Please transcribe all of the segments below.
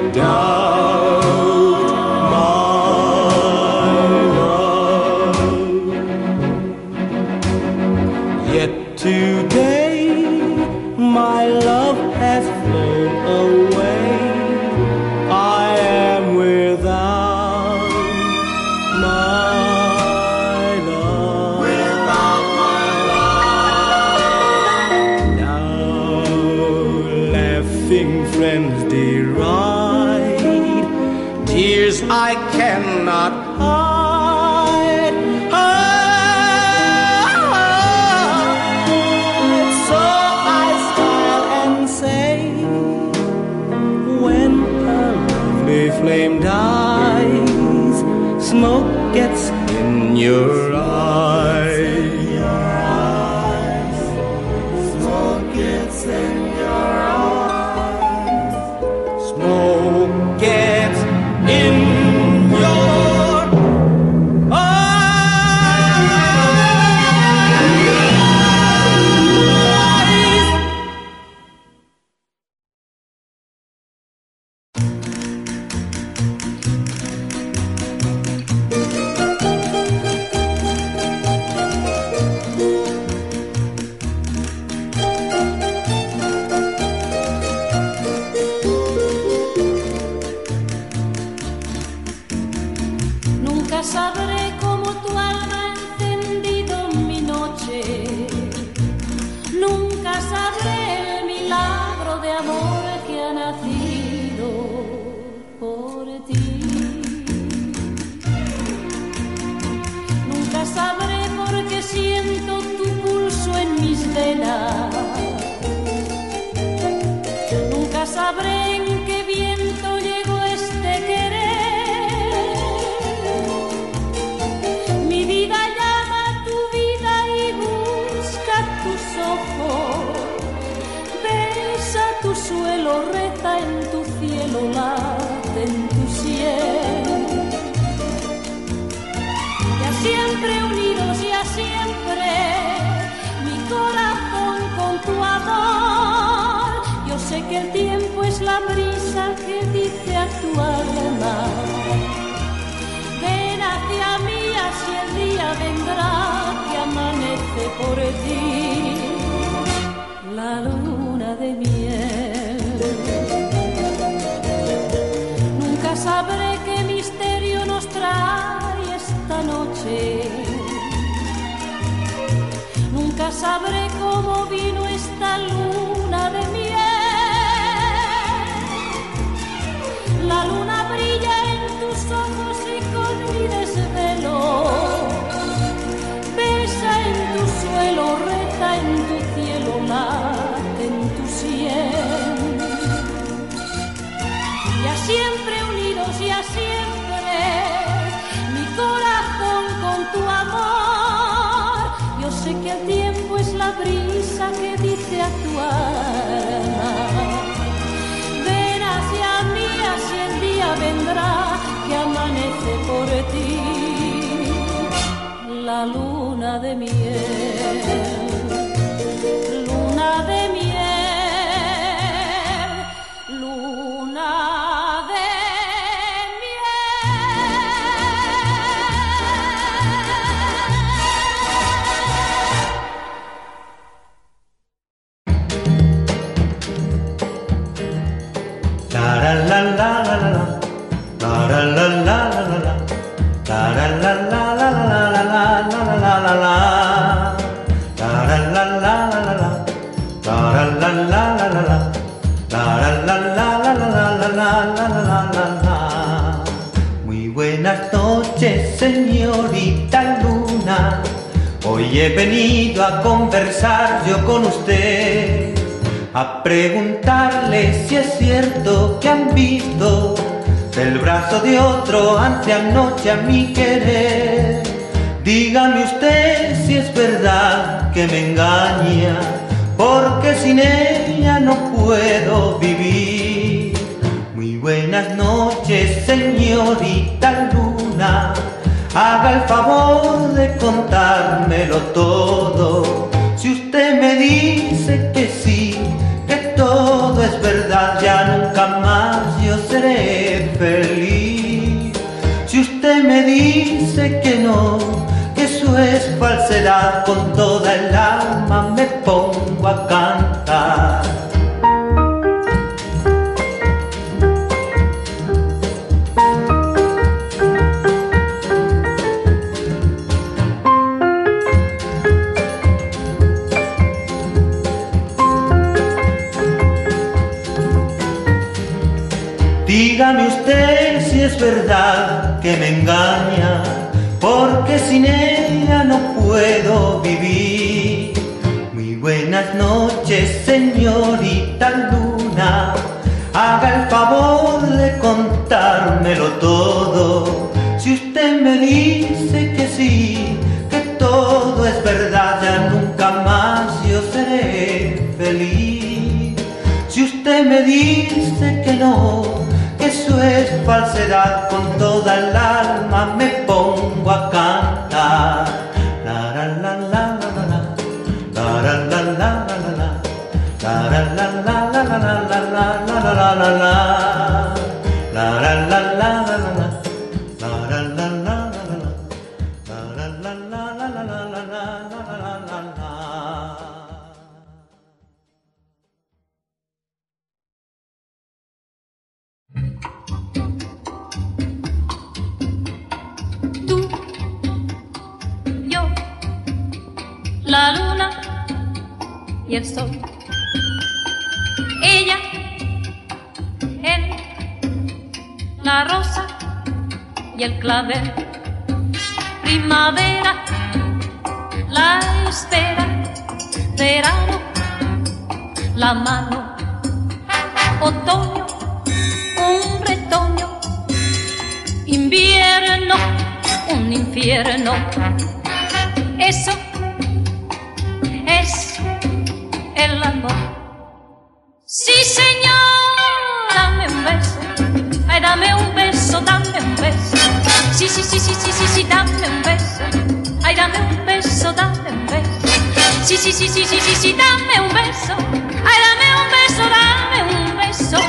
good down. smoke gets in your eyes. en tu cielo, late en tu cielo. Ya siempre unidos, ya siempre, mi corazón con tu amor. Yo sé que el tiempo es la brisa que dice a tu alma. Ven hacia mí, así el día vendrá que amanece por ti. La luna de miel. Sabré qué misterio nos trae esta noche. Nunca sabré cómo vino esta luna brisa que dice a tu alma. Ven hacia mí, así el día vendrá que amanece por ti la luna de miel. He venido a conversar yo con usted, a preguntarle si es cierto que han visto del brazo de otro ante anoche a mi querer. Dígame usted si es verdad que me engaña, porque sin ella no puedo vivir. Muy buenas noches, señorita Luna. Haga el favor de contármelo todo. Si usted me dice que sí, que todo es verdad, ya nunca más yo seré feliz. Si usted me dice que no, que eso es falsedad, con toda el alma me pongo a cantar. Dígame usted si es verdad que me engaña, porque sin ella no puedo vivir. Muy buenas noches, señorita Luna. Haga el favor de contármelo todo. Si usted me dice que sí, que todo es verdad, ya nunca más yo seré feliz. Si usted me dice que no, eso es falsedad, con toda el alma me pongo a cantar. La la la la la la la, la la la la la la la, la la la la la la la la la la la la la, la la la la la la la, la la y el sol. Ella, él, la rosa y el clavel. Primavera, la espera, verano, la mano, otoño, un retoño invierno, un infierno. Eso el amor. Sí, señor, dame un beso. Ay, dame un beso, dame un beso. Sí, sí, sí, sí, sí, sí, sí, dame un beso. Ay, dame un beso, dame un beso. Sí, sí, sí, sí, sí, sí, sí, dame un beso. Ay, dame un beso, dame un beso.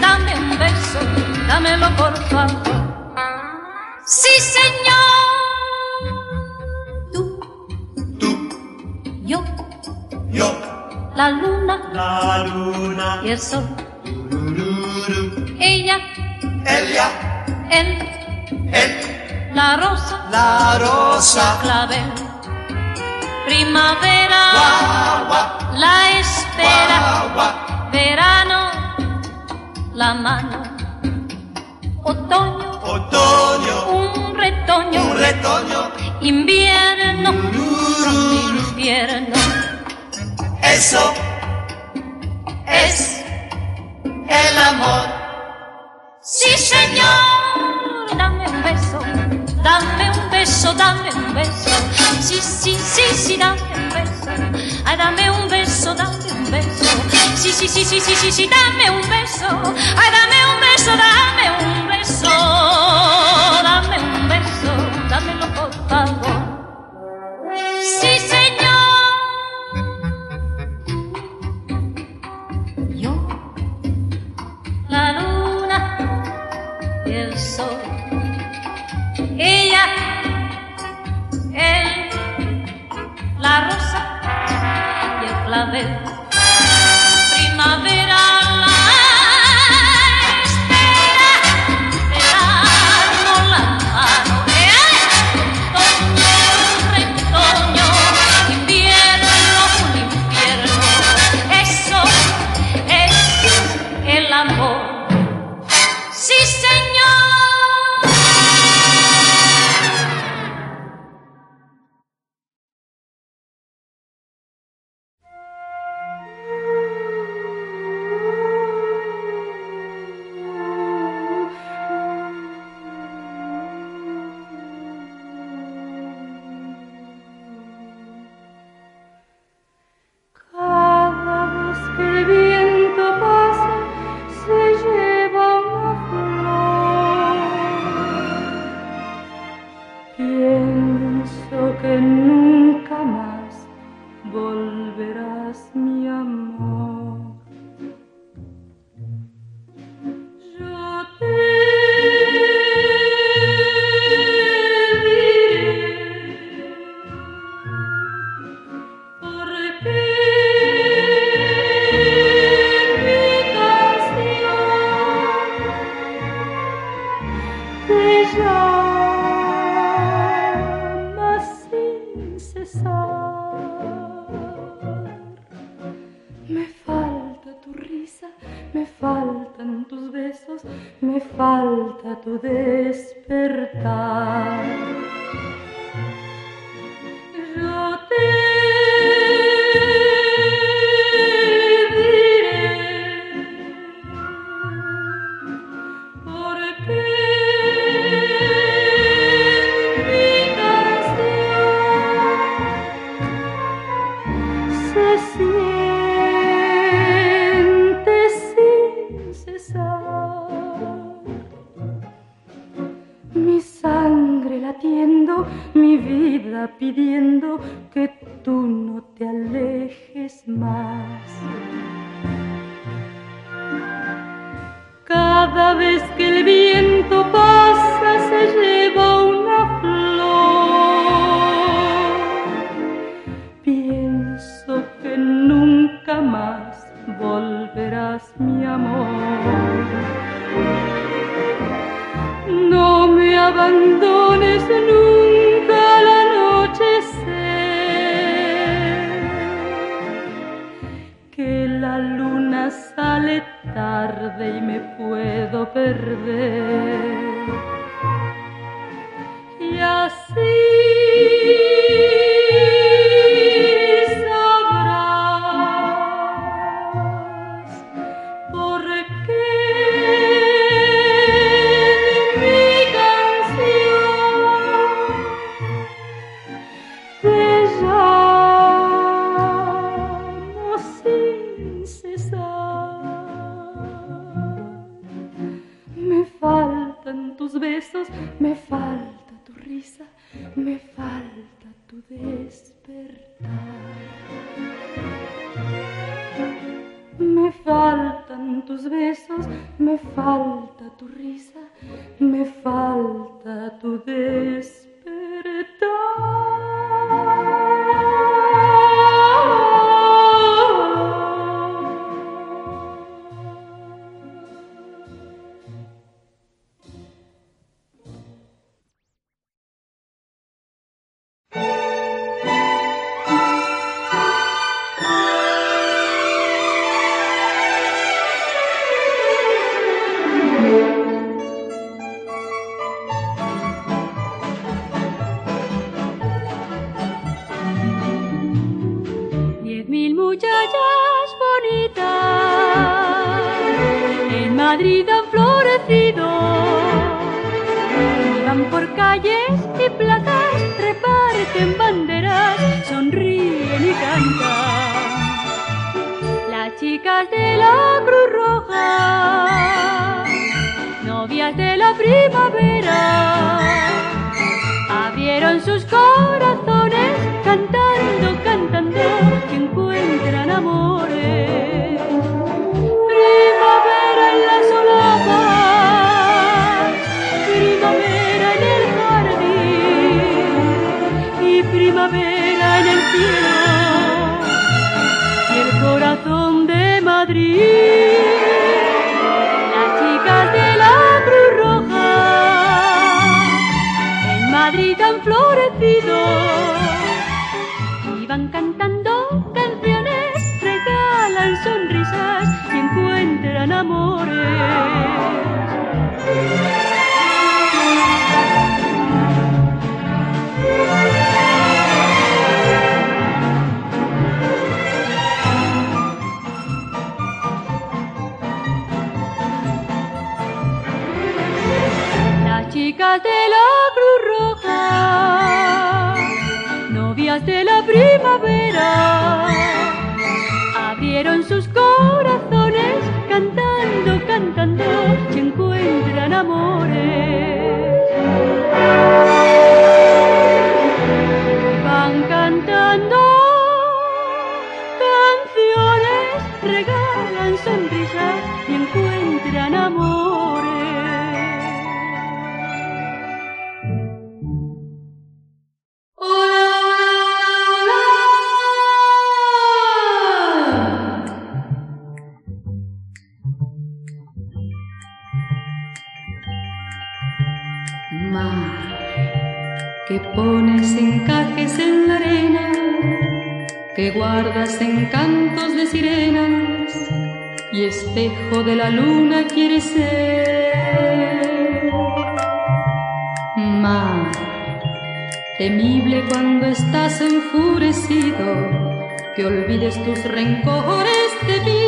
Dame un beso, dámelo por favor. Sí, señor. La luna la luna, y el sol. Ella, ella, él, él, la rosa, la rosa, clavel. Primavera, guau, guau, la espera. guau, Verano, la mano. Otoño, otoño, un retoño. un retoño, Invierno, invierno. Eso es el amor. Sí, señor, dame un beso, dame un beso, dame un beso. Sí, sí, sí, sí, dame un beso. Ay, dame un beso, dame un beso. Sí, sí, sí, sí, sí, sí, sí, dame un beso. Ay, dame un beso, dame un beso. Me falta tu despertar. novias de la primavera, abrieron sus corazones cantando, cantando que encuentran amores. Primavera en las solapas, primavera en el jardín y primavera en el cielo y el corazón de Madrid. Las chicas de la Cruz Roja, novias de la primavera, abrieron sus corazones cantando, cantando, se encuentran amores. Van cantando canciones, regalan sonrisas y encuentran amor. en la arena, que guardas encantos de sirenas y espejo de la luna quieres ser. Mar, temible cuando estás enfurecido, que olvides tus rencores de vida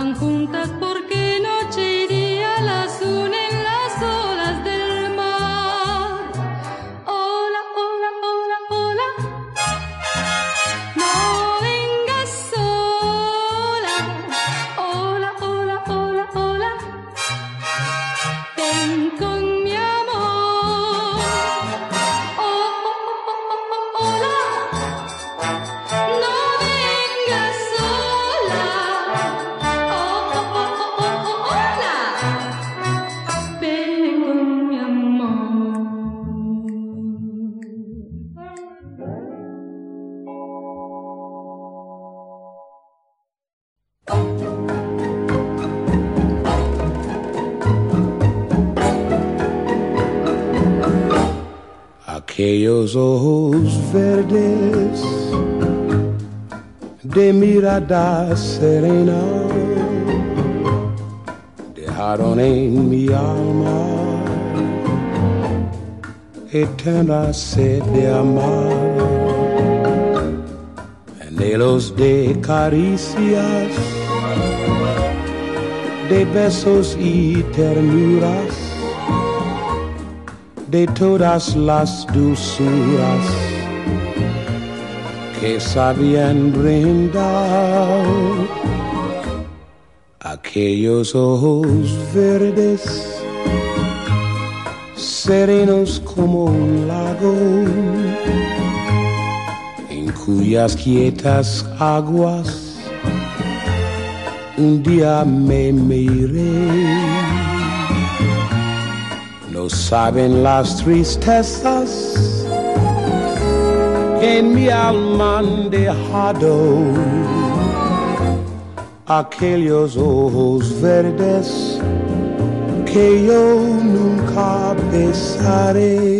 lang kung tagpo aquellos ojos verdes de mirada serena dejaron en mi alma eterna sed de amar, anhelos de caricias, de besos y ternuras de todas las dulzuras que sabían brindar aquellos ojos verdes, serenos como un lago, en cuyas quietas aguas un día me miré. No saben las tristezas en mi alma dejado aquellos ojos verdes que yo nunca besaré.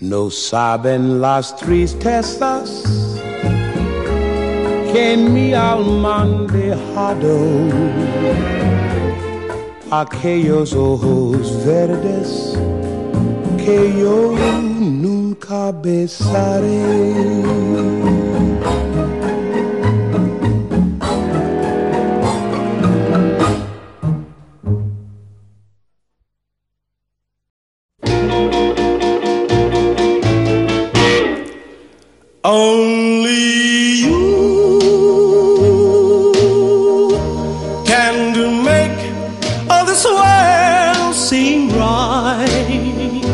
No saben las tristezas que en mi alma han dejado aquellos ojos verdes que yo nunca besaré. This world seem right.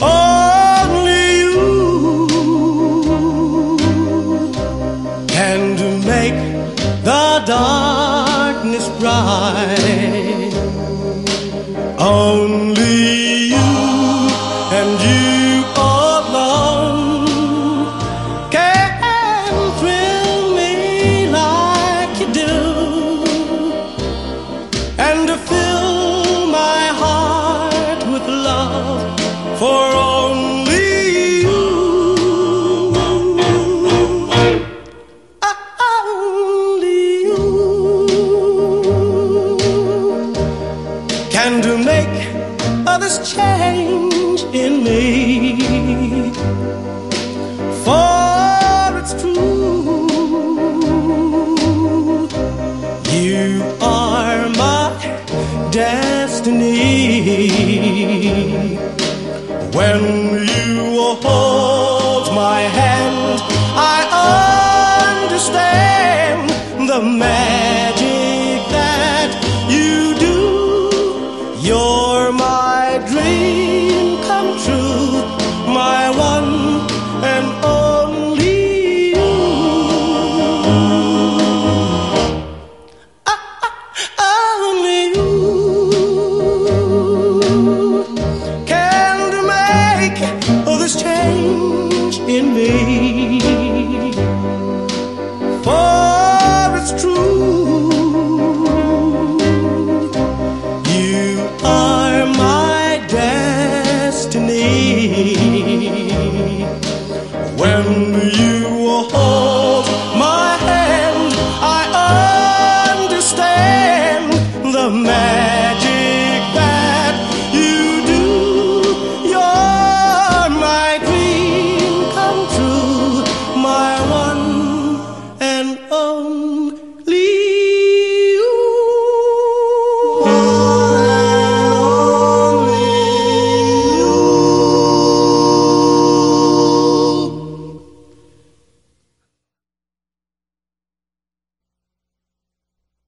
Only you can make the darkness amei.